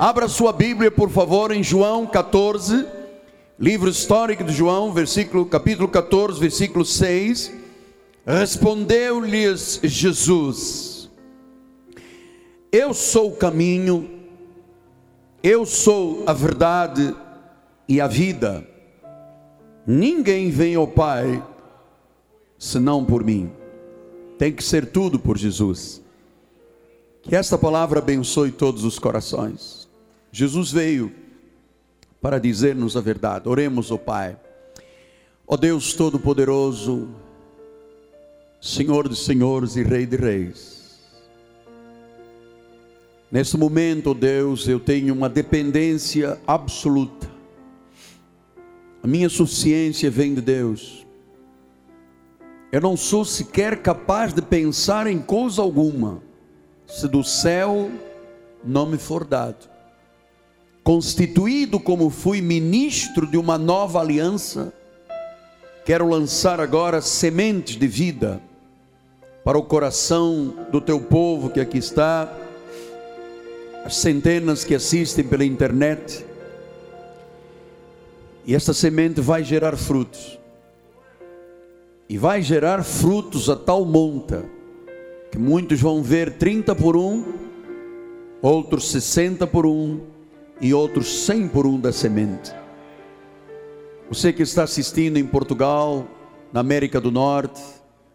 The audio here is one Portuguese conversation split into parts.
Abra sua Bíblia, por favor, em João 14, livro histórico de João, versículo, capítulo 14, versículo 6. Respondeu-lhes Jesus: Eu sou o caminho, eu sou a verdade e a vida. Ninguém vem ao Pai senão por mim. Tem que ser tudo por Jesus. Que esta palavra abençoe todos os corações. Jesus veio para dizer-nos a verdade. Oremos, ó oh Pai. Ó oh Deus Todo-Poderoso, Senhor dos Senhores e Rei de Reis. Nesse momento, Deus, eu tenho uma dependência absoluta. A minha suficiência vem de Deus. Eu não sou sequer capaz de pensar em coisa alguma, se do céu não me for dado constituído como fui ministro de uma nova aliança, quero lançar agora sementes de vida para o coração do teu povo que aqui está, as centenas que assistem pela internet. E essa semente vai gerar frutos. E vai gerar frutos a tal monta que muitos vão ver 30 por um, outros 60 por um, e outros 100 por um da semente. Você que está assistindo em Portugal, na América do Norte,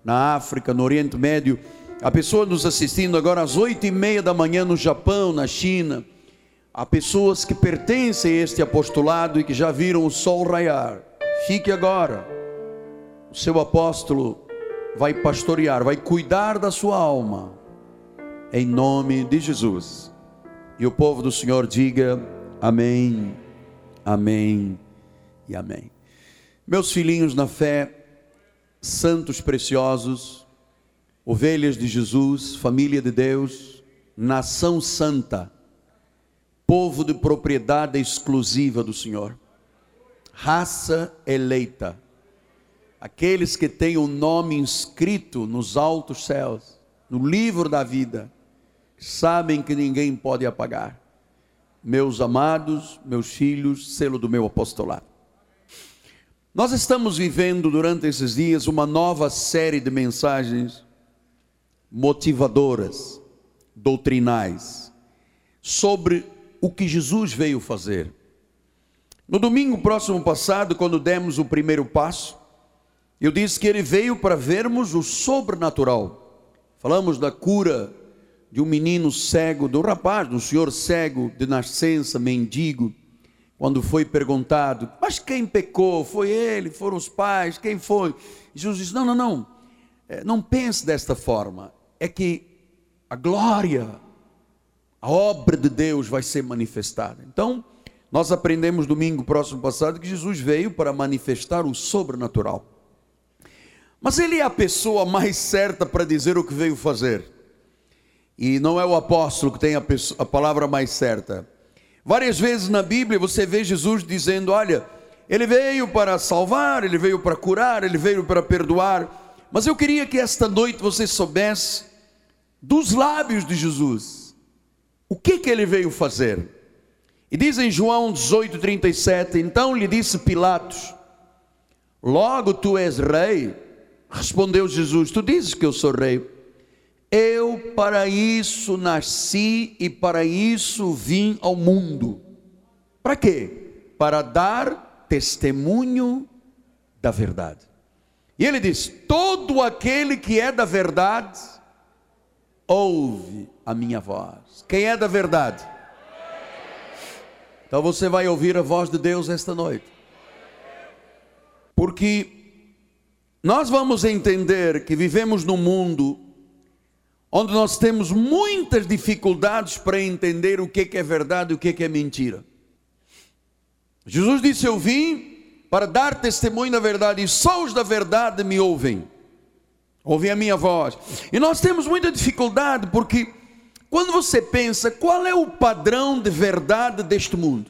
na África, no Oriente Médio, há pessoas nos assistindo agora às oito e meia da manhã no Japão, na China. Há pessoas que pertencem a este apostolado e que já viram o sol raiar. Fique agora. O seu apóstolo vai pastorear, vai cuidar da sua alma. Em nome de Jesus. E o povo do Senhor diga: Amém, amém e amém. Meus filhinhos na fé, santos preciosos, ovelhas de Jesus, família de Deus, nação santa, povo de propriedade exclusiva do Senhor, raça eleita, aqueles que têm o nome inscrito nos altos céus, no livro da vida, sabem que ninguém pode apagar meus amados, meus filhos, selo do meu apostolado. Nós estamos vivendo durante esses dias uma nova série de mensagens motivadoras, doutrinais, sobre o que Jesus veio fazer. No domingo próximo passado, quando demos o primeiro passo, eu disse que ele veio para vermos o sobrenatural. Falamos da cura de um menino cego, do rapaz, do senhor cego de nascença, mendigo, quando foi perguntado, mas quem pecou? Foi ele? Foram os pais? Quem foi? Jesus disse: não, não, não, é, não pense desta forma, é que a glória, a obra de Deus vai ser manifestada. Então, nós aprendemos domingo próximo passado que Jesus veio para manifestar o sobrenatural. Mas ele é a pessoa mais certa para dizer o que veio fazer e não é o apóstolo que tem a, pessoa, a palavra mais certa. Várias vezes na Bíblia você vê Jesus dizendo: Olha, ele veio para salvar, ele veio para curar, ele veio para perdoar. Mas eu queria que esta noite você soubesse dos lábios de Jesus o que, que ele veio fazer. E diz em João 18,37: Então lhe disse Pilatos: Logo tu és rei. Respondeu Jesus: Tu dizes que eu sou rei. Eu para isso nasci e para isso vim ao mundo. Para quê? Para dar testemunho da verdade. E ele diz: Todo aquele que é da verdade, ouve a minha voz. Quem é da verdade? Então você vai ouvir a voz de Deus esta noite. Porque nós vamos entender que vivemos num mundo onde nós temos muitas dificuldades para entender o que é verdade e o que é mentira. Jesus disse: Eu vim para dar testemunho da verdade, e só os da verdade me ouvem, ouvem a minha voz. E nós temos muita dificuldade, porque quando você pensa qual é o padrão de verdade deste mundo,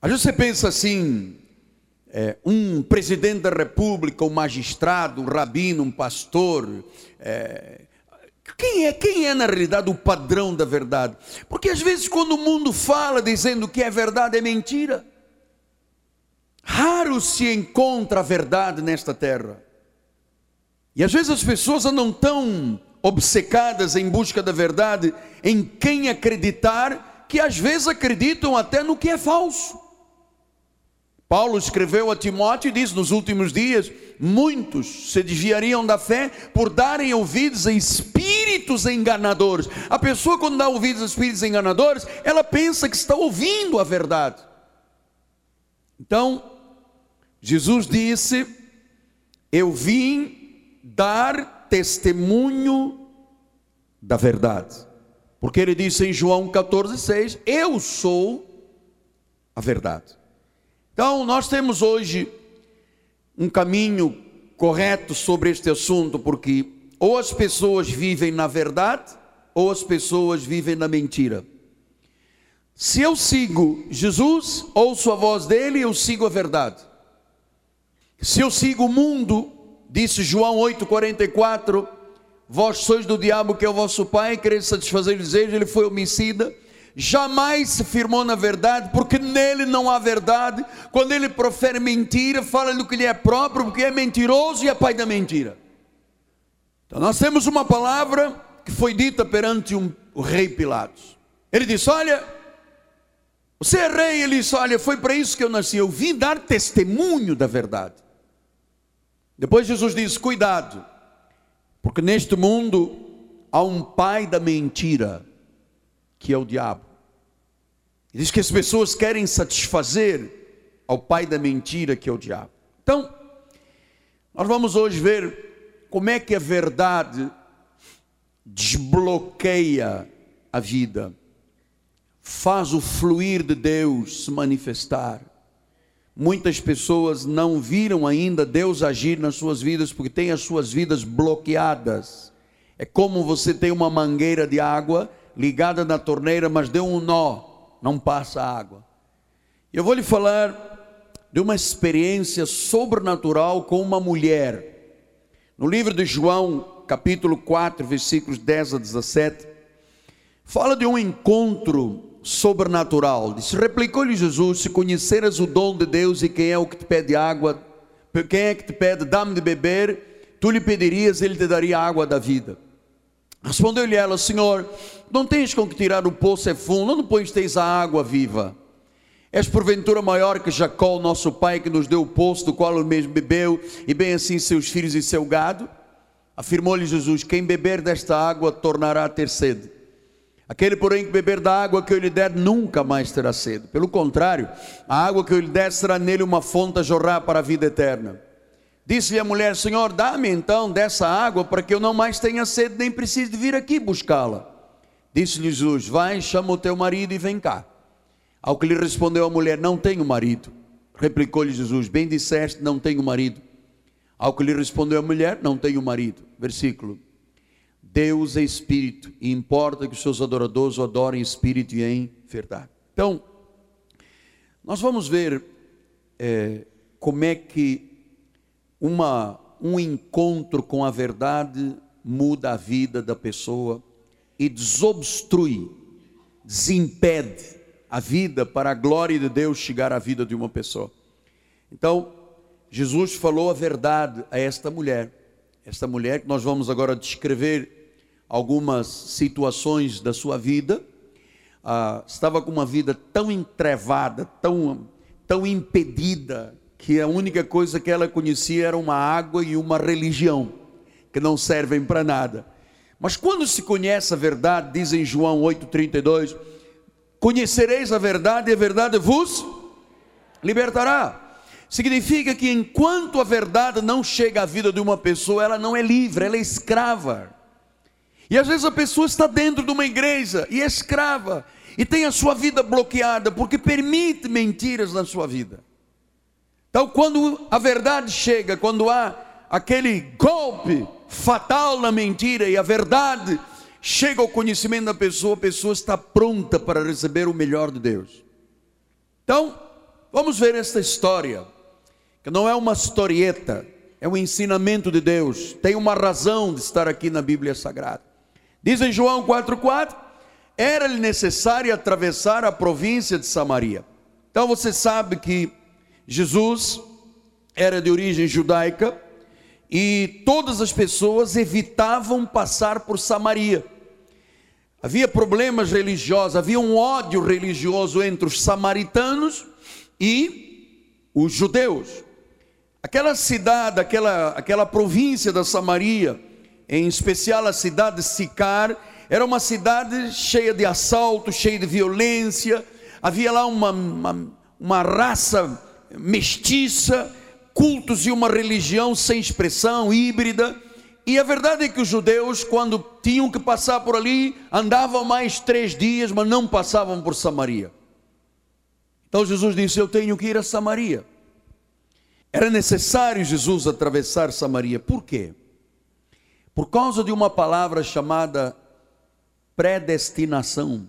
às vezes você pensa assim, é, um presidente da república, um magistrado, um rabino, um pastor, é, Quem é, quem é na realidade o padrão da verdade? Porque às vezes quando o mundo fala dizendo que é verdade é mentira. Raro se encontra a verdade nesta terra. E às vezes as pessoas andam tão obcecadas em busca da verdade, em quem acreditar, que às vezes acreditam até no que é falso. Paulo escreveu a Timóteo e diz: nos últimos dias, muitos se desviariam da fé por darem ouvidos a espíritos enganadores. A pessoa, quando dá ouvidos a espíritos enganadores, ela pensa que está ouvindo a verdade. Então, Jesus disse: Eu vim dar testemunho da verdade. Porque ele disse em João 14,6: Eu sou a verdade. Então, nós temos hoje um caminho correto sobre este assunto, porque ou as pessoas vivem na verdade, ou as pessoas vivem na mentira. Se eu sigo Jesus, ouço a voz dele, eu sigo a verdade. Se eu sigo o mundo, disse João 8,44, vós sois do diabo que é o vosso pai, quereis satisfazer o desejo, ele foi homicida jamais se firmou na verdade, porque nele não há verdade. Quando ele profere mentira, fala do que lhe é próprio, porque é mentiroso e é pai da mentira. Então nós temos uma palavra que foi dita perante um, o rei Pilatos. Ele disse: Olha, você é rei. Ele disse: Olha, foi para isso que eu nasci. Eu vim dar testemunho da verdade. Depois Jesus disse: Cuidado, porque neste mundo há um pai da mentira que é o diabo. Diz que as pessoas querem satisfazer ao pai da mentira, que é o diabo. Então, nós vamos hoje ver como é que a verdade desbloqueia a vida, faz o fluir de Deus se manifestar. Muitas pessoas não viram ainda Deus agir nas suas vidas porque têm as suas vidas bloqueadas. É como você tem uma mangueira de água ligada na torneira, mas deu um nó, não passa água. Eu vou lhe falar de uma experiência sobrenatural com uma mulher. No livro de João, capítulo 4, versículos 10 a 17, fala de um encontro sobrenatural. Diz: Replicou-lhe Jesus: Se conheceras o dom de Deus e quem é o que te pede água, quem é que te pede, dá-me de beber, tu lhe pedirias, ele te daria água da vida. Respondeu-lhe ela: Senhor, não tens com que tirar o poço é fundo, não pões tens a água viva. És porventura maior que Jacó, nosso pai, que nos deu o poço do qual o mesmo bebeu, e bem assim seus filhos e seu gado? Afirmou-lhe Jesus: Quem beber desta água tornará a ter sede. Aquele, porém, que beber da água que eu lhe der, nunca mais terá sede. Pelo contrário, a água que eu lhe der será nele uma fonte a jorrar para a vida eterna. Disse-lhe a mulher: Senhor, dá-me então dessa água para que eu não mais tenha sede, nem precise vir aqui buscá-la. Disse-lhe Jesus: Vai, chama o teu marido e vem cá. Ao que lhe respondeu a mulher: Não tenho marido. Replicou-lhe Jesus: Bem disseste, não tenho marido. Ao que lhe respondeu a mulher: Não tenho marido. Versículo: Deus é espírito e importa que os seus adoradores o adorem em espírito e em verdade. Então, nós vamos ver é, como é que uma, um encontro com a verdade muda a vida da pessoa e desobstrui, desimpede a vida para a glória de Deus chegar à vida de uma pessoa. Então, Jesus falou a verdade a esta mulher. Esta mulher que nós vamos agora descrever algumas situações da sua vida, ah, estava com uma vida tão entrevada, tão, tão impedida, que a única coisa que ela conhecia era uma água e uma religião, que não servem para nada. Mas quando se conhece a verdade, diz em João 8,32: Conhecereis a verdade e a verdade vos libertará. Significa que enquanto a verdade não chega à vida de uma pessoa, ela não é livre, ela é escrava. E às vezes a pessoa está dentro de uma igreja e é escrava, e tem a sua vida bloqueada, porque permite mentiras na sua vida. Então, quando a verdade chega, quando há aquele golpe fatal na mentira e a verdade chega ao conhecimento da pessoa, a pessoa está pronta para receber o melhor de Deus. Então, vamos ver esta história, que não é uma historieta, é um ensinamento de Deus, tem uma razão de estar aqui na Bíblia Sagrada. Diz em João 4,4: era-lhe necessário atravessar a província de Samaria. Então você sabe que Jesus era de origem judaica e todas as pessoas evitavam passar por Samaria. Havia problemas religiosos, havia um ódio religioso entre os samaritanos e os judeus. Aquela cidade, aquela, aquela província da Samaria, em especial a cidade de Sicar, era uma cidade cheia de assaltos, cheia de violência. Havia lá uma, uma, uma raça mestiça, cultos e uma religião sem expressão, híbrida. E a verdade é que os judeus, quando tinham que passar por ali, andavam mais três dias, mas não passavam por Samaria. Então Jesus disse: Eu tenho que ir a Samaria. Era necessário Jesus atravessar Samaria. Por quê? Por causa de uma palavra chamada predestinação.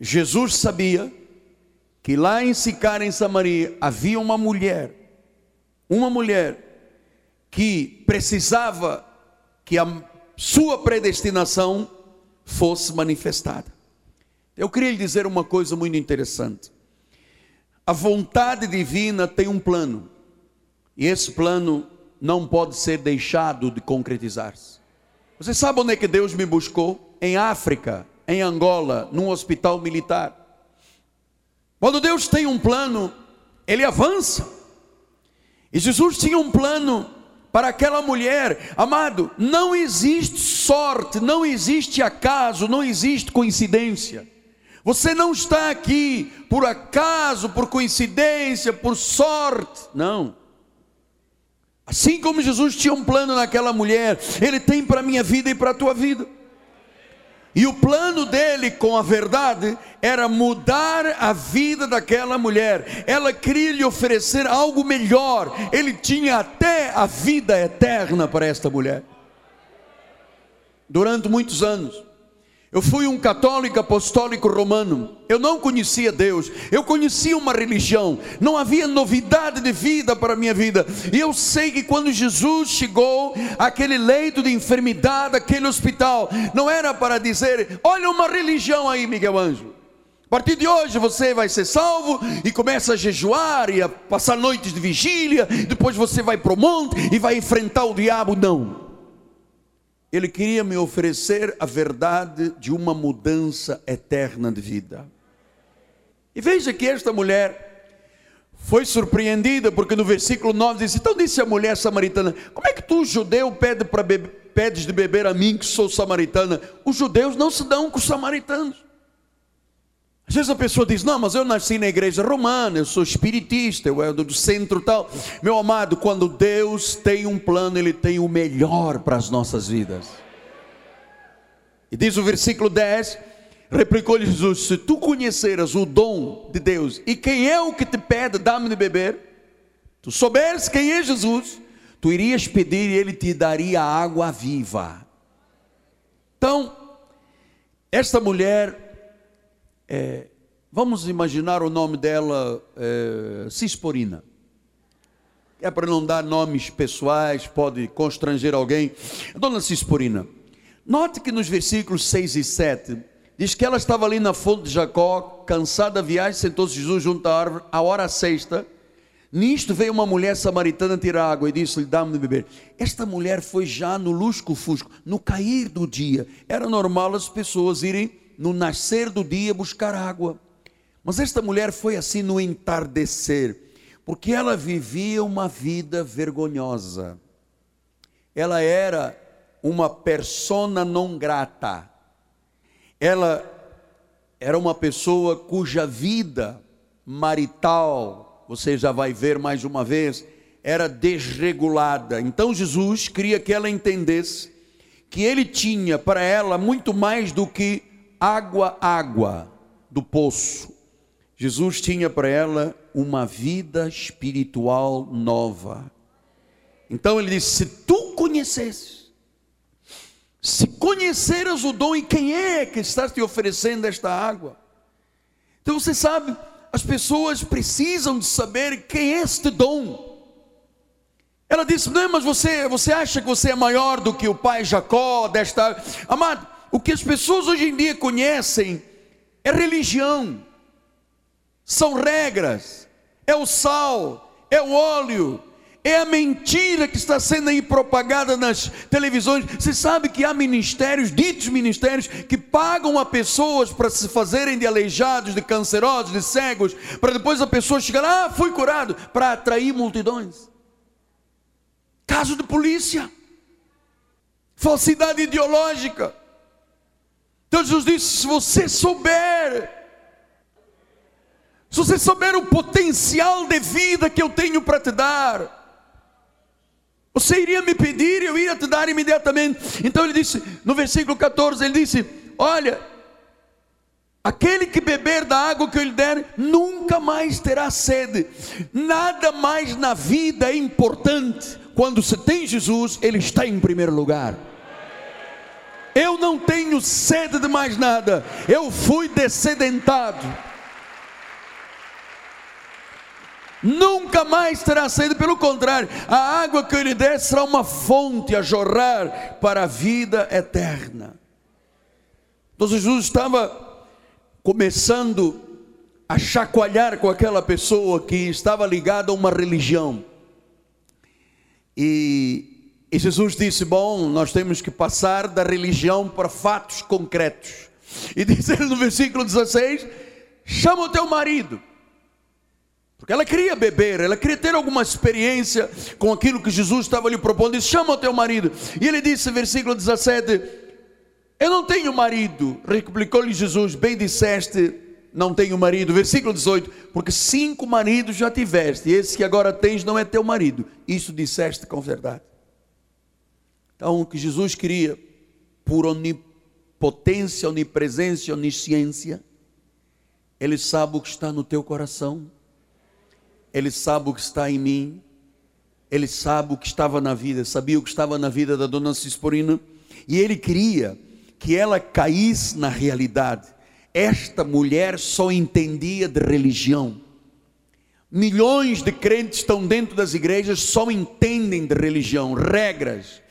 Jesus sabia que lá em Sicar, em Samaria, havia uma mulher, uma mulher que precisava que a sua predestinação fosse manifestada. Eu queria lhe dizer uma coisa muito interessante. A vontade divina tem um plano, e esse plano não pode ser deixado de concretizar-se. Você sabe onde é que Deus me buscou? Em África, em Angola, num hospital militar. Quando Deus tem um plano, ele avança. E Jesus tinha um plano para aquela mulher, amado, não existe sorte, não existe acaso, não existe coincidência. Você não está aqui por acaso, por coincidência, por sorte. Não. Assim como Jesus tinha um plano naquela mulher, Ele tem para a minha vida e para a tua vida. E o plano dele com a verdade era mudar a vida daquela mulher. Ela queria lhe oferecer algo melhor. Ele tinha até a vida eterna para esta mulher. Durante muitos anos. Eu fui um católico apostólico romano. Eu não conhecia Deus. Eu conhecia uma religião. Não havia novidade de vida para a minha vida. E eu sei que quando Jesus chegou àquele leito de enfermidade, aquele hospital, não era para dizer: olha uma religião aí, Miguel Ângelo. A partir de hoje você vai ser salvo e começa a jejuar e a passar noites de vigília. Depois você vai para o monte e vai enfrentar o diabo. Não. Ele queria me oferecer a verdade de uma mudança eterna de vida. E veja que esta mulher foi surpreendida, porque no versículo 9 diz: Então disse a mulher samaritana: Como é que tu, judeu, pede pedes de beber a mim, que sou samaritana? Os judeus não se dão com os samaritanos. Às vezes a pessoa diz: Não, mas eu nasci na igreja romana, eu sou espiritista, eu é do centro tal. Meu amado, quando Deus tem um plano, Ele tem o melhor para as nossas vidas. E diz o versículo 10: Replicou-lhe Jesus: Se tu conheceras o dom de Deus e quem é o que te pede, dá-me de beber, tu souberes quem é Jesus, tu irias pedir e Ele te daria água viva. Então, esta mulher é, vamos imaginar o nome dela, é, Cisporina. É para não dar nomes pessoais, pode constranger alguém. Dona Cisporina, note que nos versículos 6 e 7, diz que ela estava ali na fonte de Jacó, cansada da viagem, sentou-se Jesus junto à árvore, a hora sexta. Nisto veio uma mulher samaritana tirar água e disse-lhe: Dá-me de beber. Esta mulher foi já no lusco-fusco, no cair do dia. Era normal as pessoas irem no nascer do dia buscar água. Mas esta mulher foi assim no entardecer, porque ela vivia uma vida vergonhosa. Ela era uma persona non grata. Ela era uma pessoa cuja vida marital, você já vai ver mais uma vez, era desregulada. Então Jesus queria que ela entendesse que ele tinha para ela muito mais do que água, água do poço. Jesus tinha para ela uma vida espiritual nova. Então ele disse: Se tu conhecesses, se conheceras o dom e quem é que está te oferecendo esta água. Então você sabe, as pessoas precisam de saber quem é este dom. Ela disse: Não, mas você, você acha que você é maior do que o pai Jacó desta. Amado, o que as pessoas hoje em dia conhecem é religião, são regras, é o sal, é o óleo, é a mentira que está sendo aí propagada nas televisões. Você sabe que há ministérios, ditos ministérios, que pagam a pessoas para se fazerem de aleijados, de cancerosos, de cegos, para depois a pessoa chegar, ah, fui curado, para atrair multidões. Caso de polícia, falsidade ideológica. Então Jesus disse: se você souber, se você souber o potencial de vida que eu tenho para te dar, você iria me pedir e eu iria te dar imediatamente. Então ele disse, no versículo 14, ele disse: Olha, aquele que beber da água que eu lhe der, nunca mais terá sede. Nada mais na vida é importante. Quando você tem Jesus, Ele está em primeiro lugar. Eu não tenho sede de mais nada, eu fui descedentado. Nunca mais terá sede, pelo contrário, a água que eu lhe der será uma fonte a jorrar para a vida eterna. Então Jesus estava começando a chacoalhar com aquela pessoa que estava ligada a uma religião. E, e Jesus disse: Bom, nós temos que passar da religião para fatos concretos. E diz ele no versículo 16: Chama o teu marido. Porque ela queria beber, ela queria ter alguma experiência com aquilo que Jesus estava lhe propondo. Disse: Chama o teu marido. E ele disse, versículo 17: Eu não tenho marido. Replicou-lhe Jesus: Bem disseste, não tenho marido. Versículo 18: Porque cinco maridos já tiveste, e esse que agora tens não é teu marido. Isso disseste com verdade. Então, o que Jesus queria, por onipotência, onipresença, onisciência, Ele sabe o que está no teu coração ele sabe o que está em mim, ele sabe o que estava na vida, sabia o que estava na vida da dona Cisporina, e ele queria que ela caísse na realidade. Esta mulher só entendia de religião. Milhões de crentes estão dentro das igrejas, só entendem de religião, regras.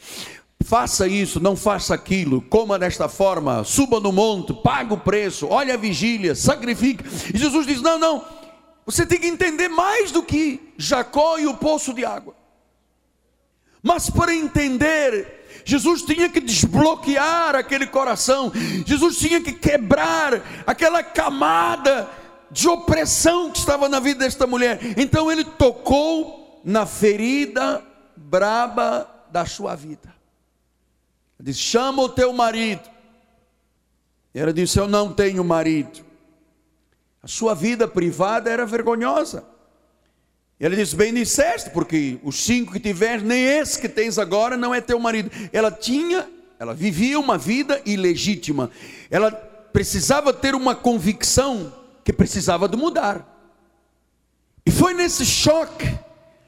Faça isso, não faça aquilo, coma desta forma, suba no monte, pague o preço, olhe a vigília, sacrifique. E Jesus diz: Não, não, você tem que entender mais do que Jacó e o poço de água. Mas para entender, Jesus tinha que desbloquear aquele coração, Jesus tinha que quebrar aquela camada de opressão que estava na vida desta mulher. Então ele tocou na ferida braba da sua vida. Ele disse: chama o teu marido. E ela disse: Eu não tenho marido. A sua vida privada era vergonhosa. E ele disse: Bem disseste, porque os cinco que tiveste, nem esse que tens agora não é teu marido. Ela tinha, ela vivia uma vida ilegítima. Ela precisava ter uma convicção que precisava de mudar. E foi nesse choque.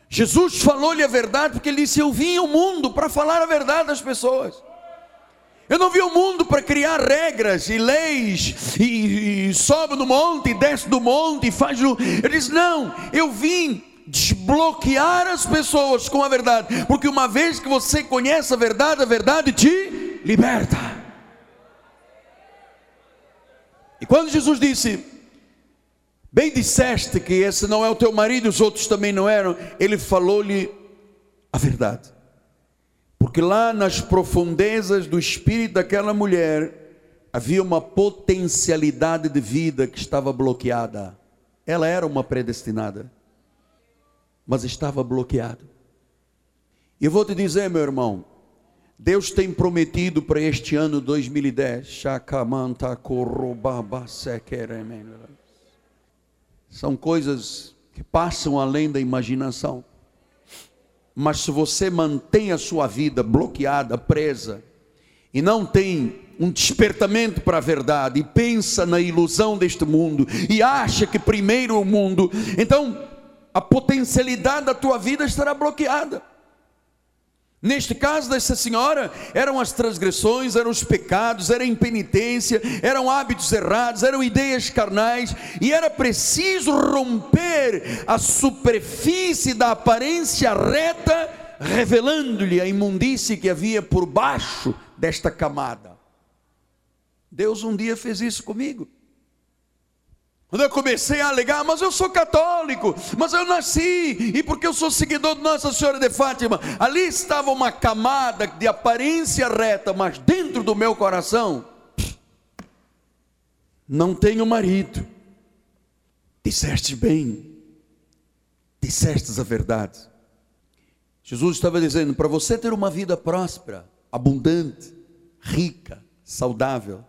Jesus falou-lhe a verdade, porque ele disse: Eu vim ao mundo para falar a verdade às pessoas. Eu não vi o mundo para criar regras e leis e, e sobe no monte, desce do monte e faz. Eu disse: não, eu vim desbloquear as pessoas com a verdade, porque uma vez que você conhece a verdade, a verdade te liberta. E quando Jesus disse: Bem disseste que esse não é o teu marido, os outros também não eram, ele falou-lhe a verdade. Porque lá nas profundezas do espírito daquela mulher havia uma potencialidade de vida que estava bloqueada. Ela era uma predestinada, mas estava bloqueada. E eu vou te dizer, meu irmão, Deus tem prometido para este ano 2010, são coisas que passam além da imaginação. Mas se você mantém a sua vida bloqueada, presa, e não tem um despertamento para a verdade, e pensa na ilusão deste mundo, e acha que primeiro o mundo, então a potencialidade da tua vida estará bloqueada. Neste caso dessa senhora, eram as transgressões, eram os pecados, era a impenitência, eram hábitos errados, eram ideias carnais, e era preciso romper a superfície da aparência reta revelando-lhe a imundície que havia por baixo desta camada. Deus um dia fez isso comigo. Quando eu comecei a alegar, mas eu sou católico, mas eu nasci, e porque eu sou seguidor de Nossa Senhora de Fátima, ali estava uma camada de aparência reta, mas dentro do meu coração, não tenho marido. Disseste bem, dissestes a verdade. Jesus estava dizendo: para você ter uma vida próspera, abundante, rica, saudável,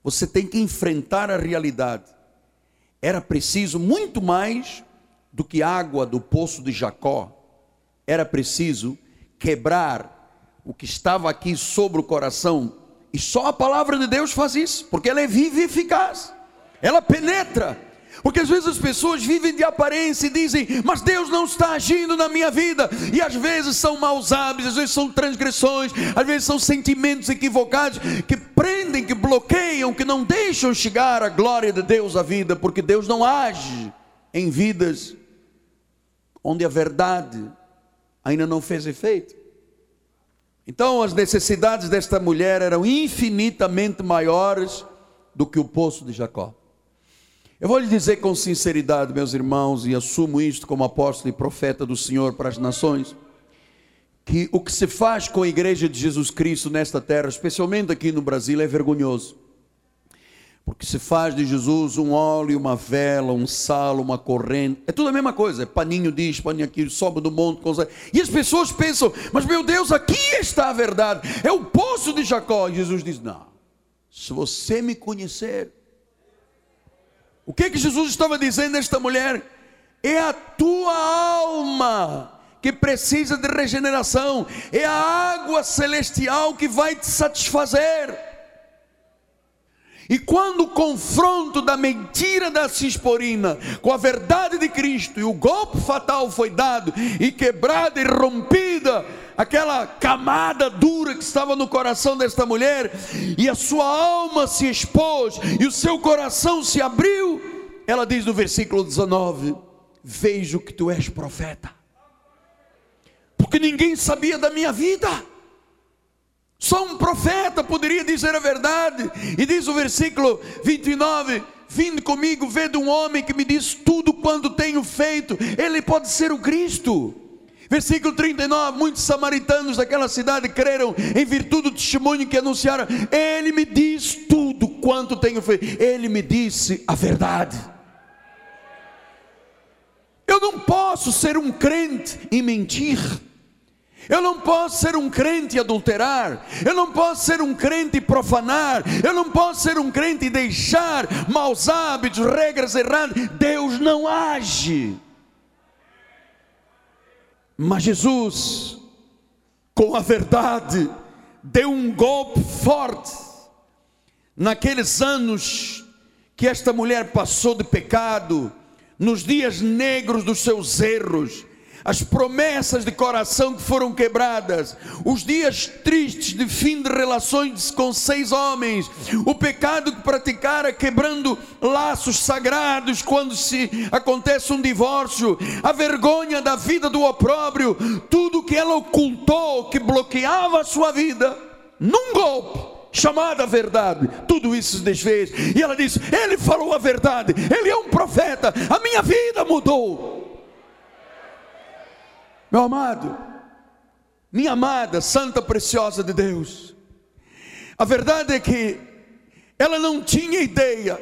você tem que enfrentar a realidade era preciso muito mais do que água do poço de Jacó, era preciso quebrar o que estava aqui sobre o coração, e só a palavra de Deus faz isso, porque ela é viva e eficaz, ela penetra. Porque às vezes as pessoas vivem de aparência e dizem, mas Deus não está agindo na minha vida, e às vezes são maus hábitos, às vezes são transgressões, às vezes são sentimentos equivocados que prendem, que bloqueiam, que não deixam chegar a glória de Deus à vida, porque Deus não age em vidas onde a verdade ainda não fez efeito. Então as necessidades desta mulher eram infinitamente maiores do que o poço de Jacó. Eu vou lhe dizer com sinceridade, meus irmãos, e assumo isto como apóstolo e profeta do Senhor para as nações, que o que se faz com a igreja de Jesus Cristo nesta terra, especialmente aqui no Brasil, é vergonhoso. Porque se faz de Jesus um óleo, uma vela, um sal, uma corrente, é tudo a mesma coisa, é paninho disso, paninho aquilo, sobe do monte, coisa. e as pessoas pensam, mas meu Deus, aqui está a verdade, é o poço de Jacó. E Jesus diz: Não, se você me conhecer, o que que Jesus estava dizendo a esta mulher? É a tua alma que precisa de regeneração, é a água celestial que vai te satisfazer. E quando o confronto da mentira da cisporina com a verdade de Cristo e o golpe fatal foi dado e quebrada e rompida aquela camada dura que estava no coração desta mulher, e a sua alma se expôs, e o seu coração se abriu, ela diz no versículo 19: Vejo que tu és profeta, porque ninguém sabia da minha vida. Só um profeta poderia dizer a verdade. E diz o versículo 29: Vinde comigo, vede um homem que me diz tudo quanto tenho feito. Ele pode ser o Cristo. Versículo 39: Muitos samaritanos daquela cidade creram em virtude do testemunho que anunciaram. Ele me diz tudo quanto tenho feito. Ele me disse a verdade. Eu não posso ser um crente e mentir. Eu não posso ser um crente e adulterar, eu não posso ser um crente e profanar, eu não posso ser um crente e deixar maus hábitos, regras erradas. Deus não age. Mas Jesus, com a verdade, deu um golpe forte naqueles anos que esta mulher passou de pecado, nos dias negros dos seus erros, as promessas de coração que foram quebradas, os dias tristes de fim de relações com seis homens, o pecado que praticara quebrando laços sagrados quando se acontece um divórcio, a vergonha da vida do opróbrio, tudo que ela ocultou, que bloqueava a sua vida, num golpe chamada verdade, tudo isso se desfez, e ela disse: Ele falou a verdade, ele é um profeta, a minha vida mudou. Meu amado, minha amada, santa preciosa de Deus, a verdade é que ela não tinha ideia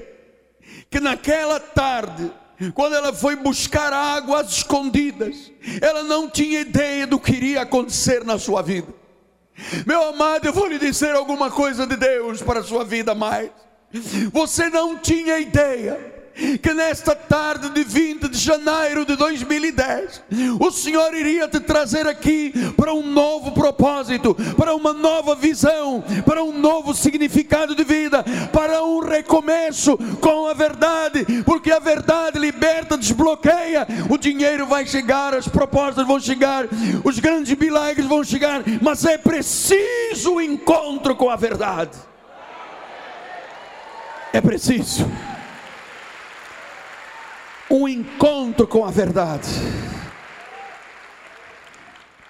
que naquela tarde, quando ela foi buscar água às escondidas, ela não tinha ideia do que iria acontecer na sua vida. Meu amado, eu vou lhe dizer alguma coisa de Deus para a sua vida mais. Você não tinha ideia que nesta tarde de 20 de janeiro de 2010, o Senhor iria te trazer aqui para um novo propósito, para uma nova visão, para um novo significado de vida, para um recomeço com a verdade, porque a verdade liberta, desbloqueia, o dinheiro vai chegar, as propostas vão chegar, os grandes milagres vão chegar, mas é preciso o encontro com a verdade. É preciso um encontro com a verdade.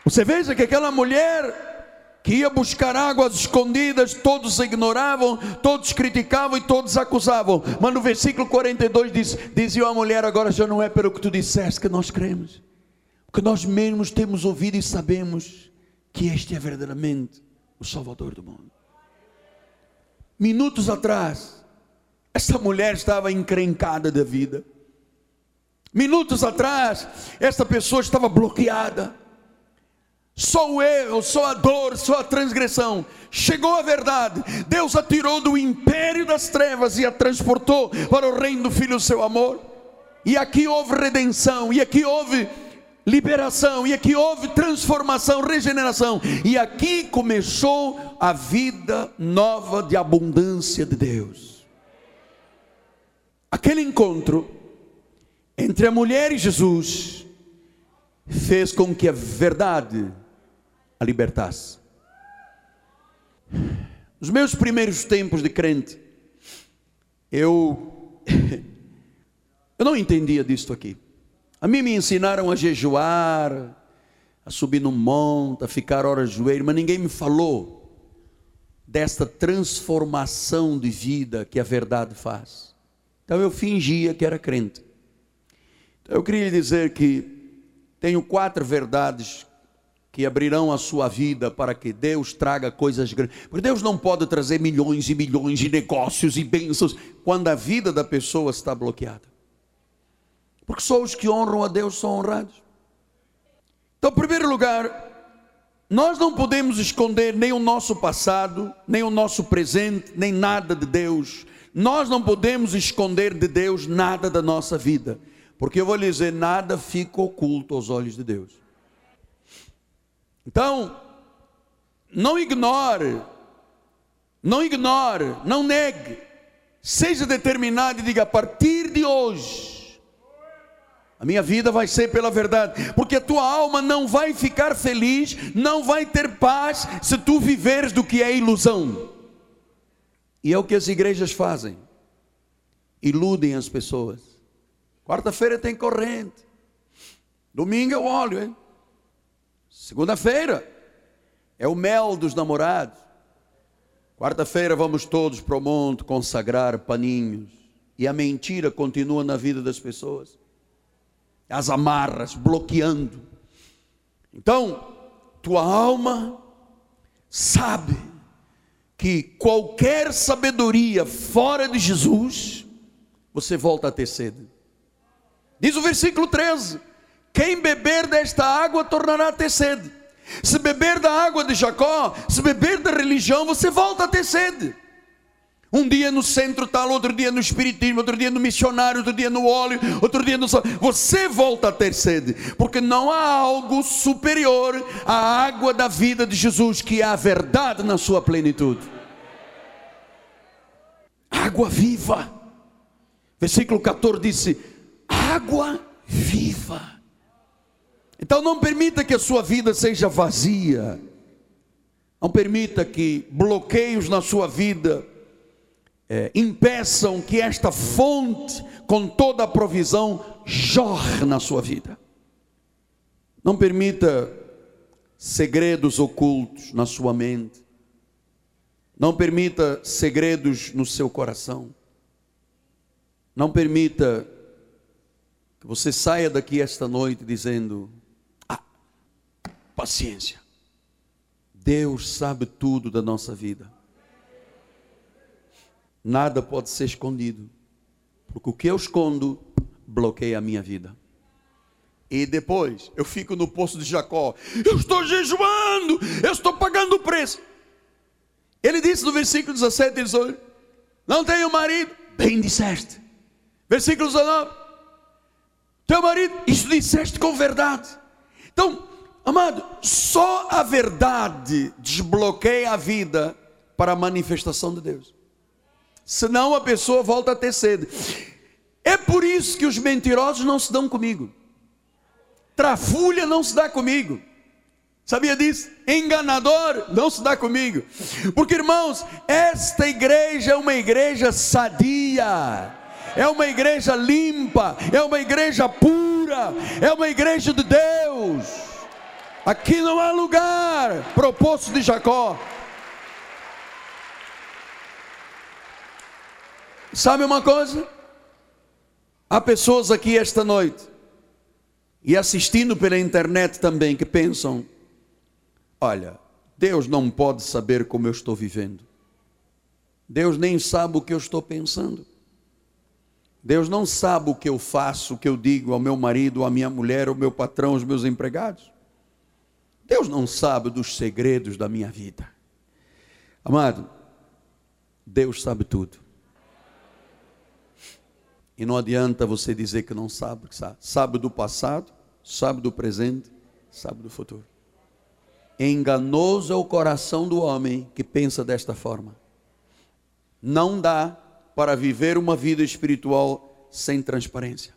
Você veja que aquela mulher que ia buscar águas escondidas, todos ignoravam, todos criticavam e todos acusavam. Mas no versículo 42 diz: dizia a mulher, agora já não é pelo que tu disseste que nós cremos, porque nós mesmos temos ouvido e sabemos que este é verdadeiramente o Salvador do mundo. Minutos atrás, essa mulher estava encrencada da vida. Minutos atrás, essa pessoa estava bloqueada só o erro, só a dor, só a transgressão. Chegou a verdade. Deus a tirou do império das trevas e a transportou para o reino do Filho seu amor. E aqui houve redenção, e aqui houve liberação, e aqui houve transformação, regeneração. E aqui começou a vida nova de abundância de Deus. Aquele encontro entre a mulher e Jesus fez com que a verdade a libertasse. Nos meus primeiros tempos de crente, eu eu não entendia disto aqui. A mim me ensinaram a jejuar, a subir no monte, a ficar horas de joelho, mas ninguém me falou desta transformação de vida que a verdade faz. Então eu fingia que era crente. Eu queria dizer que tenho quatro verdades que abrirão a sua vida para que Deus traga coisas grandes. Porque Deus não pode trazer milhões e milhões de negócios e bênçãos quando a vida da pessoa está bloqueada. Porque só os que honram a Deus são honrados. Então, em primeiro lugar, nós não podemos esconder nem o nosso passado, nem o nosso presente, nem nada de Deus. Nós não podemos esconder de Deus nada da nossa vida. Porque eu vou lhe dizer, nada fica oculto aos olhos de Deus. Então, não ignore, não ignore, não negue, seja determinado e diga: a partir de hoje, a minha vida vai ser pela verdade, porque a tua alma não vai ficar feliz, não vai ter paz, se tu viveres do que é ilusão. E é o que as igrejas fazem, iludem as pessoas. Quarta-feira tem corrente, domingo eu olho, hein? Segunda-feira é o mel dos namorados. Quarta-feira vamos todos para o monte consagrar paninhos. E a mentira continua na vida das pessoas. As amarras, bloqueando. Então, tua alma sabe que qualquer sabedoria fora de Jesus, você volta a ter sede. Diz o versículo 13: quem beber desta água tornará a ter sede. Se beber da água de Jacó, se beber da religião, você volta a ter sede. Um dia no centro tal, outro dia no espiritismo, outro dia no missionário, outro dia no óleo, outro dia no sol. Você volta a ter sede, porque não há algo superior à água da vida de Jesus, que é a verdade na sua plenitude. Água viva. Versículo 14 disse: água viva. Então não permita que a sua vida seja vazia. Não permita que bloqueios na sua vida é, impeçam que esta fonte, com toda a provisão, jorre na sua vida. Não permita segredos ocultos na sua mente. Não permita segredos no seu coração. Não permita que você saia daqui esta noite dizendo: paciência. Deus sabe tudo da nossa vida. Nada pode ser escondido, porque o que eu escondo bloqueia a minha vida. E depois eu fico no poço de Jacó. Eu estou jejuando, eu estou pagando o preço. Ele disse no versículo 17 e 18: Não tenho marido, bem disseste. Versículo 19: Teu marido, isso disseste com verdade. Então, Amado, só a verdade desbloqueia a vida para a manifestação de Deus. Senão a pessoa volta a ter sede. É por isso que os mentirosos não se dão comigo. Trafulha não se dá comigo. Sabia disso? Enganador não se dá comigo. Porque, irmãos, esta igreja é uma igreja sadia, é uma igreja limpa, é uma igreja pura, é uma igreja de Deus. Aqui não há lugar para o poço de Jacó. Sabe uma coisa? Há pessoas aqui esta noite e assistindo pela internet também que pensam: olha, Deus não pode saber como eu estou vivendo. Deus nem sabe o que eu estou pensando. Deus não sabe o que eu faço, o que eu digo ao meu marido, à minha mulher, ao meu patrão, aos meus empregados. Deus não sabe dos segredos da minha vida. Amado, Deus sabe tudo. E não adianta você dizer que não sabe, que sabe. Sabe do passado, sabe do presente, sabe do futuro. Enganoso é o coração do homem que pensa desta forma. Não dá para viver uma vida espiritual sem transparência.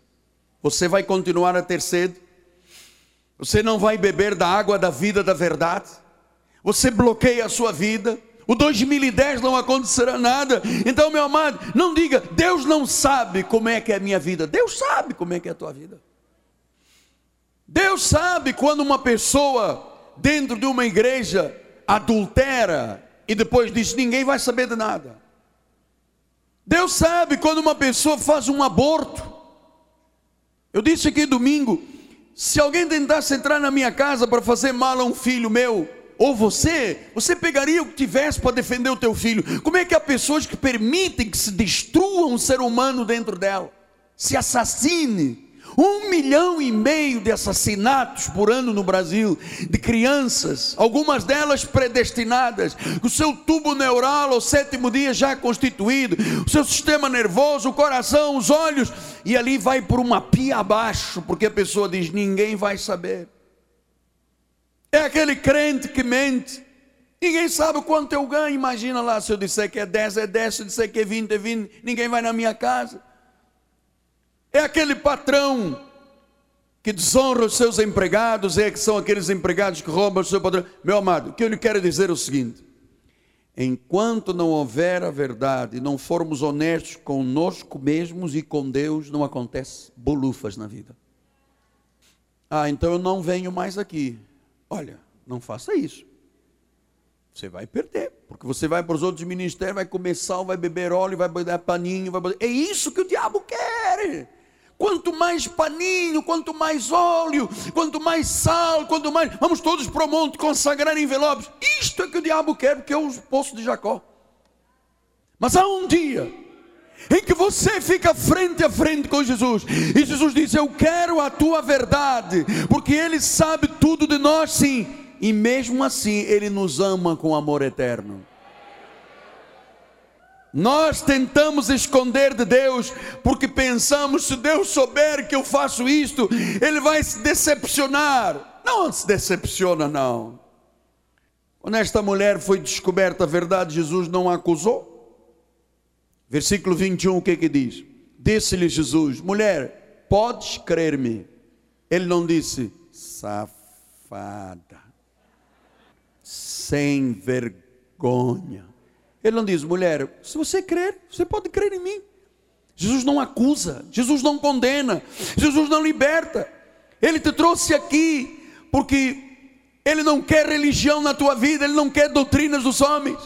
Você vai continuar a ter sede, você não vai beber da água da vida da verdade. Você bloqueia a sua vida. O 2010 não acontecerá nada. Então, meu amado, não diga, Deus não sabe como é que é a minha vida. Deus sabe como é que é a tua vida. Deus sabe quando uma pessoa dentro de uma igreja adultera e depois diz: ninguém vai saber de nada. Deus sabe quando uma pessoa faz um aborto. Eu disse aqui domingo se alguém tentasse entrar na minha casa para fazer mal a um filho meu, ou você, você pegaria o que tivesse para defender o teu filho. Como é que há pessoas que permitem que se destrua um ser humano dentro dela? Se assassine, milhão e meio de assassinatos por ano no Brasil, de crianças, algumas delas predestinadas, o seu tubo neural ao sétimo dia já constituído, o seu sistema nervoso, o coração, os olhos, e ali vai por uma pia abaixo, porque a pessoa diz: ninguém vai saber. É aquele crente que mente. Ninguém sabe quanto eu ganho. Imagina lá, se eu disser que é 10, é 10, se eu disser que é 20, é 20, ninguém vai na minha casa. É aquele patrão que desonra os seus empregados, é que são aqueles empregados que roubam o seu patrão. Meu amado, o que eu lhe quero dizer é o seguinte: enquanto não houver a verdade, não formos honestos conosco mesmos e com Deus, não acontece bolufas na vida. Ah, então eu não venho mais aqui. Olha, não faça isso. Você vai perder, porque você vai para os outros ministérios, vai comer sal, vai beber óleo, vai beber paninho, vai... é isso que o diabo quer. Quanto mais paninho, quanto mais óleo, quanto mais sal, quanto mais. Vamos todos para o monte consagrar envelopes. Isto é que o diabo quer, porque é o poço de Jacó. Mas há um dia em que você fica frente a frente com Jesus, e Jesus diz: Eu quero a tua verdade, porque Ele sabe tudo de nós, sim, e mesmo assim Ele nos ama com amor eterno. Nós tentamos esconder de Deus porque pensamos: se Deus souber que eu faço isto, Ele vai se decepcionar. Não se decepciona, não. Quando esta mulher foi descoberta a verdade, Jesus não a acusou. Versículo 21, o que que diz? Disse-lhe Jesus: mulher, podes crer-me. Ele não disse, safada, sem vergonha ele não diz, mulher, se você crer, você pode crer em mim. Jesus não acusa, Jesus não condena, Jesus não liberta. Ele te trouxe aqui porque ele não quer religião na tua vida, ele não quer doutrinas dos homens.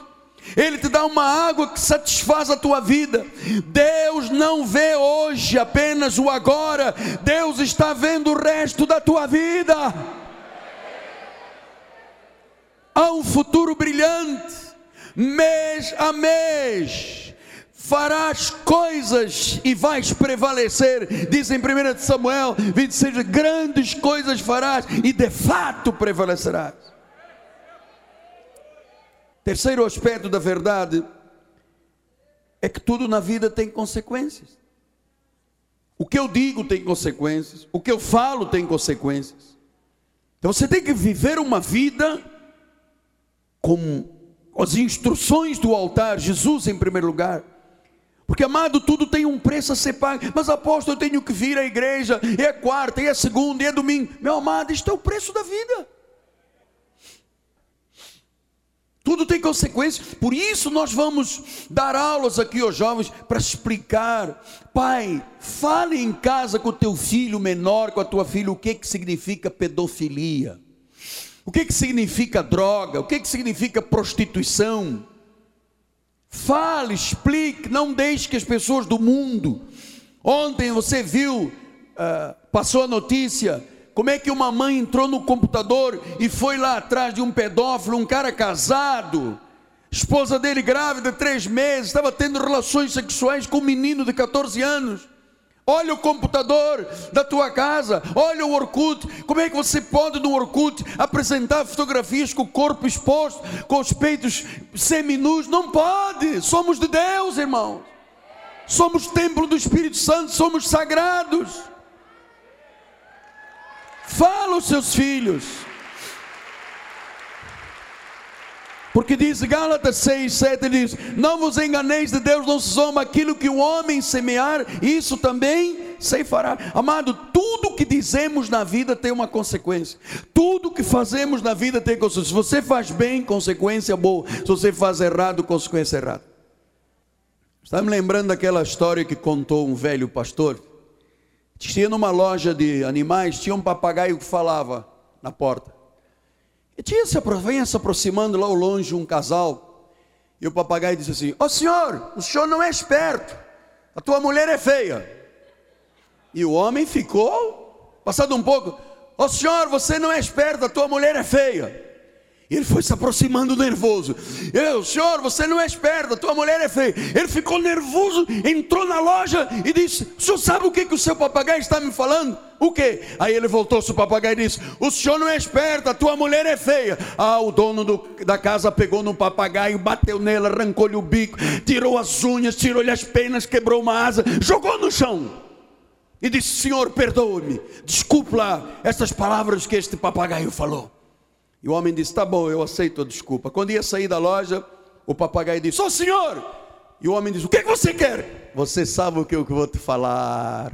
Ele te dá uma água que satisfaz a tua vida. Deus não vê hoje apenas o agora, Deus está vendo o resto da tua vida. Há um futuro brilhante mês a mês farás coisas e vais prevalecer, diz em 1 Samuel 26, grandes coisas farás e de fato prevalecerás. Terceiro aspecto da verdade é que tudo na vida tem consequências. O que eu digo tem consequências, o que eu falo tem consequências. Então você tem que viver uma vida com as instruções do altar, Jesus em primeiro lugar. Porque, amado, tudo tem um preço a ser pago. Mas, apóstolo, eu tenho que vir à igreja, e é quarta, e é segunda, e é domingo. Meu amado, isto é o preço da vida. Tudo tem consequências. Por isso, nós vamos dar aulas aqui aos jovens para explicar. Pai, fale em casa com o teu filho menor, com a tua filha, o que, que significa pedofilia. O que, que significa droga? O que, que significa prostituição? Fale, explique, não deixe que as pessoas do mundo. Ontem você viu, uh, passou a notícia, como é que uma mãe entrou no computador e foi lá atrás de um pedófilo, um cara casado, esposa dele grávida, três meses, estava tendo relações sexuais com um menino de 14 anos. Olha o computador da tua casa, olha o Orkut. Como é que você pode no Orkut apresentar fotografias com o corpo exposto, com os peitos seminus? Não pode. Somos de Deus, irmãos. Somos templo do Espírito Santo, somos sagrados. Fala aos seus filhos. Porque diz Gálatas 6, 7, diz: Não vos enganeis de Deus, não se soma aquilo que o homem semear, isso também se fará. Amado, tudo que dizemos na vida tem uma consequência. Tudo que fazemos na vida tem consequência. Se você faz bem, consequência boa. Se você faz errado, consequência errada. Está me lembrando daquela história que contou um velho pastor. Tinha numa loja de animais, tinha um papagaio que falava na porta. E tinha se, vinha se aproximando lá ao longe um casal. E o papagaio disse assim: Ó oh, senhor, o senhor não é esperto. A tua mulher é feia. E o homem ficou, passado um pouco: Ó oh, senhor, você não é esperto, a tua mulher é feia. Ele foi se aproximando nervoso. Eu, senhor, você não é esperto, tua mulher é feia. Ele ficou nervoso, entrou na loja e disse: O senhor sabe o que, que o seu papagaio está me falando? O que? Aí ele voltou-se o papagaio e disse: O senhor não é esperto, a tua mulher é feia. Ah, o dono do, da casa pegou no papagaio, bateu nele, arrancou-lhe o bico, tirou as unhas, tirou-lhe as penas, quebrou uma asa, jogou no chão. E disse: Senhor, perdoe-me, desculpe lá essas palavras que este papagaio falou. E o homem disse: Tá bom, eu aceito a desculpa. Quando ia sair da loja, o papagaio disse: Ô oh, senhor! E o homem disse: O que, é que você quer? Você sabe o que eu vou te falar.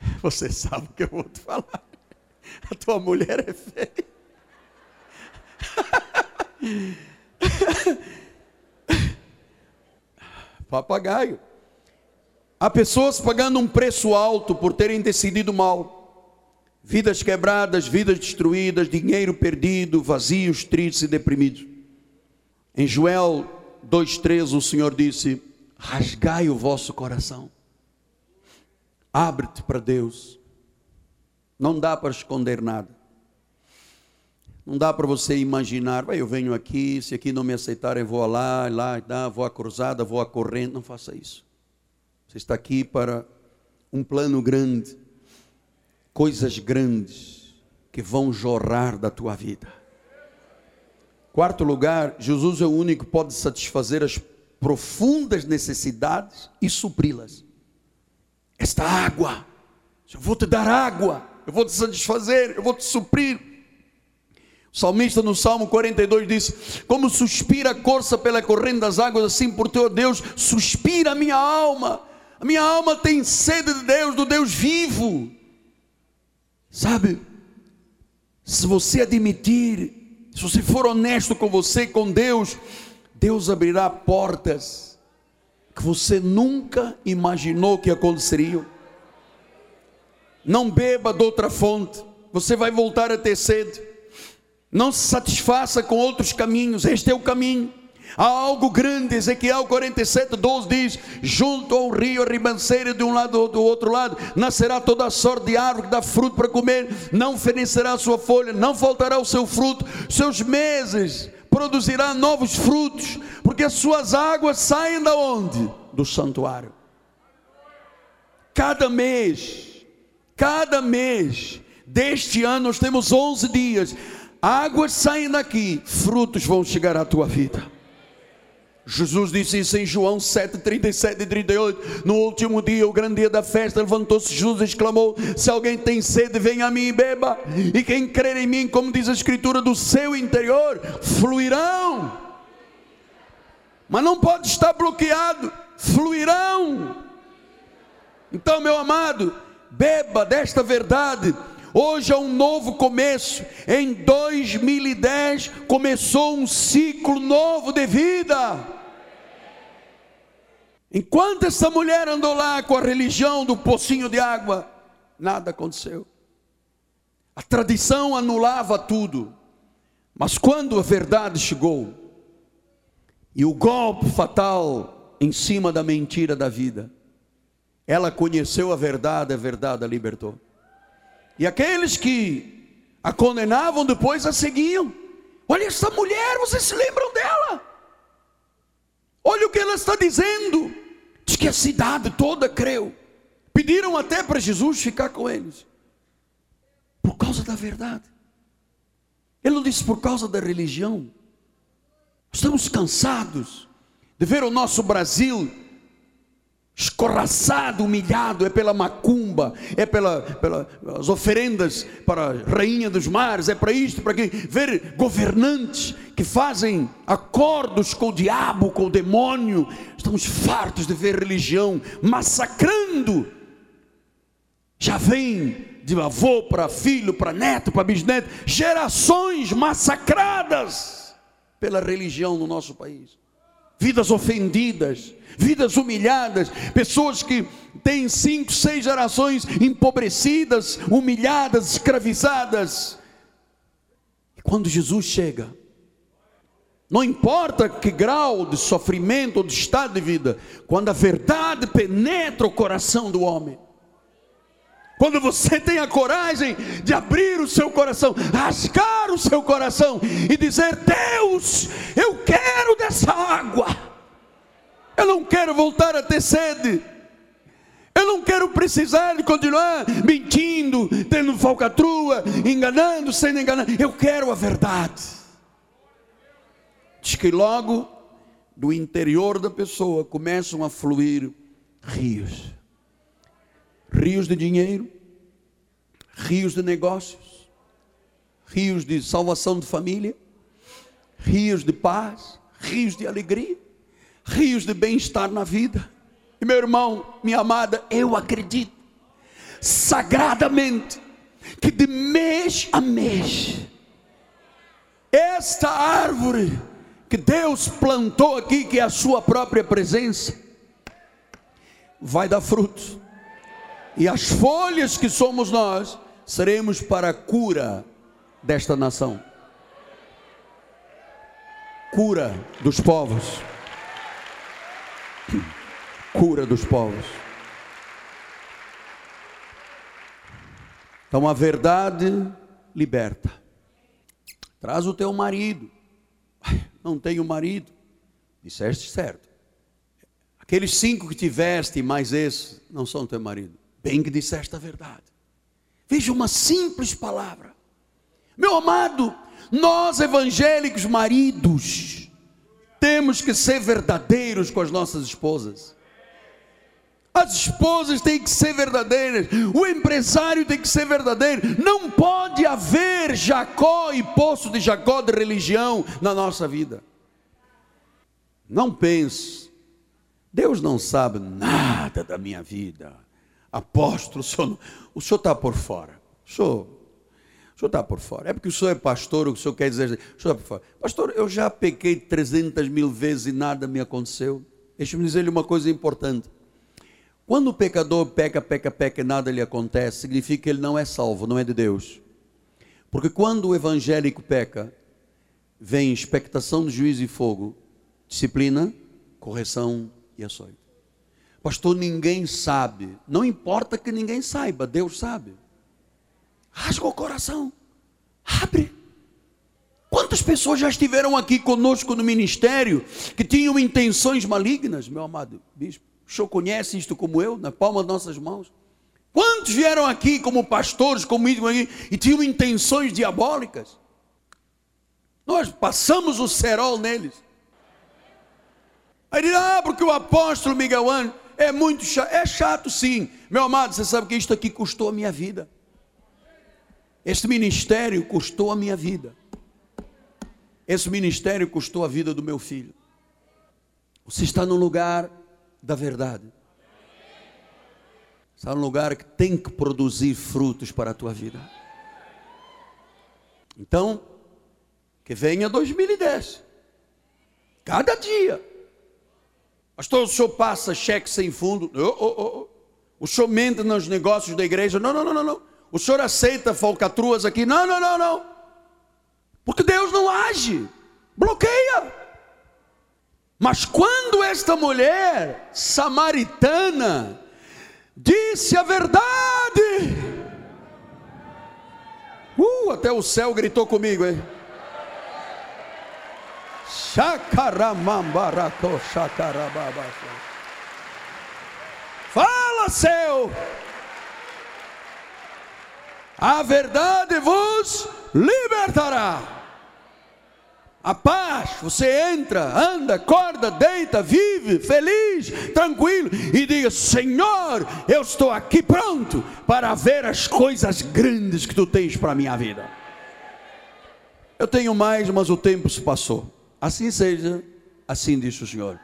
Você sabe o que eu vou te falar. A tua mulher é feia. Papagaio. Há pessoas pagando um preço alto por terem decidido mal vidas quebradas, vidas destruídas, dinheiro perdido, vazios, tristes e deprimidos. Em Joel 2,13 o Senhor disse: rasgai o vosso coração, abre-te para Deus, não dá para esconder nada. Não dá para você imaginar, eu venho aqui, se aqui não me aceitarem, vou lá, lá, lá, vou à cruzada, vou à corrente. Não faça isso. Você está aqui para um plano grande coisas grandes que vão jorrar da tua vida. Quarto lugar, Jesus é o único que pode satisfazer as profundas necessidades e supri-las. Esta água, eu vou te dar água, eu vou te satisfazer, eu vou te suprir. O salmista no Salmo 42 diz: Como suspira a corça pela corrente das águas, assim por teu Deus suspira a minha alma. A minha alma tem sede de Deus, do Deus vivo. Sabe, se você admitir, se você for honesto com você, com Deus, Deus abrirá portas que você nunca imaginou que aconteceriam. Não beba de outra fonte, você vai voltar a ter sede. Não se satisfaça com outros caminhos, este é o caminho. Há algo grande, Ezequiel 47, 12 diz: junto ao rio, a ribanceira de um lado ou do outro lado, nascerá toda a sorte de árvore que dá fruto para comer, não fenecerá sua folha, não faltará o seu fruto, seus meses produzirá novos frutos, porque as suas águas saem da onde? Do santuário. Cada mês, cada mês deste ano nós temos 11 dias. Águas saem daqui, frutos vão chegar à tua vida. Jesus disse isso em João 7, 37 e 38. No último dia, o grande dia da festa, levantou-se Jesus e exclamou: Se alguém tem sede, venha a mim e beba. E quem crer em mim, como diz a Escritura, do seu interior fluirão. Mas não pode estar bloqueado, fluirão. Então, meu amado, beba desta verdade. Hoje é um novo começo. Em 2010 começou um ciclo novo de vida. Enquanto essa mulher andou lá com a religião do pocinho de água, nada aconteceu. A tradição anulava tudo. Mas quando a verdade chegou, e o golpe fatal em cima da mentira da vida, ela conheceu a verdade, a verdade a libertou. E aqueles que a condenavam depois a seguiam. Olha essa mulher, vocês se lembram dela? Olha o que ela está dizendo. Que a cidade toda creu. Pediram até para Jesus ficar com eles. Por causa da verdade. Ele não disse por causa da religião. Estamos cansados de ver o nosso Brasil escorraçado, humilhado, é pela macumba, é pelas pela, oferendas para a rainha dos mares, é para isto, para aquilo. Ver governantes que fazem acordos com o diabo, com o demônio. Estamos fartos de ver religião massacrando. Já vem de avô para filho, para neto, para bisneto, gerações massacradas pela religião no nosso país. Vidas ofendidas, vidas humilhadas, pessoas que têm cinco, seis gerações empobrecidas, humilhadas, escravizadas. E quando Jesus chega, não importa que grau de sofrimento ou de estado de vida, quando a verdade penetra o coração do homem, quando você tem a coragem de abrir o seu coração, rasgar o seu coração e dizer: Deus, eu quero dessa água, eu não quero voltar a ter sede, eu não quero precisar de continuar mentindo, tendo falcatrua, enganando, sendo enganado, eu quero a verdade. Diz que logo do interior da pessoa começam a fluir rios rios de dinheiro, rios de negócios, rios de salvação de família, rios de paz, rios de alegria, rios de bem-estar na vida. E meu irmão, minha amada, eu acredito sagradamente que de mês a mês, esta árvore que Deus plantou aqui, que é a sua própria presença, vai dar frutos e as folhas que somos nós, seremos para a cura desta nação. Cura dos povos. Cura dos povos. Então a verdade liberta. Traz o teu marido. Não tenho marido. Disseste certo. Aqueles cinco que tiveste, mais esse, não são teu marido bem que disseste a verdade. Veja uma simples palavra. Meu amado, nós evangélicos maridos, temos que ser verdadeiros com as nossas esposas. As esposas têm que ser verdadeiras, o empresário tem que ser verdadeiro. Não pode haver Jacó e poço de Jacó de religião na nossa vida. Não pense, Deus não sabe nada da minha vida apóstolo, o senhor está por fora. O senhor está por fora. É porque o senhor é pastor, o o senhor quer dizer, o senhor está por fora. Pastor, eu já pequei 300 mil vezes e nada me aconteceu. Deixa-me dizer-lhe uma coisa importante. Quando o pecador peca, peca, peca e nada lhe acontece, significa que ele não é salvo, não é de Deus. Porque quando o evangélico peca, vem expectação de juízo e fogo, disciplina, correção e açoite. Pastor, ninguém sabe. Não importa que ninguém saiba, Deus sabe. Rasga o coração. Abre. Quantas pessoas já estiveram aqui conosco no ministério que tinham intenções malignas, meu amado bispo? O senhor conhece isto como eu, na palma das nossas mãos? Quantos vieram aqui como pastores, como aqui, e tinham intenções diabólicas? Nós passamos o cerol neles. Aí dirá, ah, porque o apóstolo Miguel Ano é muito chato. É chato sim. Meu amado, você sabe que isto aqui custou a minha vida. Este ministério custou a minha vida. Esse ministério custou a vida do meu filho. Você está no lugar da verdade. Está no lugar que tem que produzir frutos para a tua vida. Então, que venha 2010. Cada dia Pastor, o senhor passa cheque sem fundo. Oh, oh, oh. O senhor mente nos negócios da igreja. Não, não, não, não, não. O senhor aceita falcatruas aqui? Não, não, não, não. Porque Deus não age, bloqueia. Mas quando esta mulher samaritana disse a verdade, uh, até o céu gritou comigo, hein? Fala, céu! A verdade vos libertará. A paz, você entra, anda, acorda, deita, vive, feliz, tranquilo, e diga: Senhor, eu estou aqui pronto para ver as coisas grandes que tu tens para a minha vida. Eu tenho mais, mas o tempo se passou. Assim seja, assim diz o Senhor.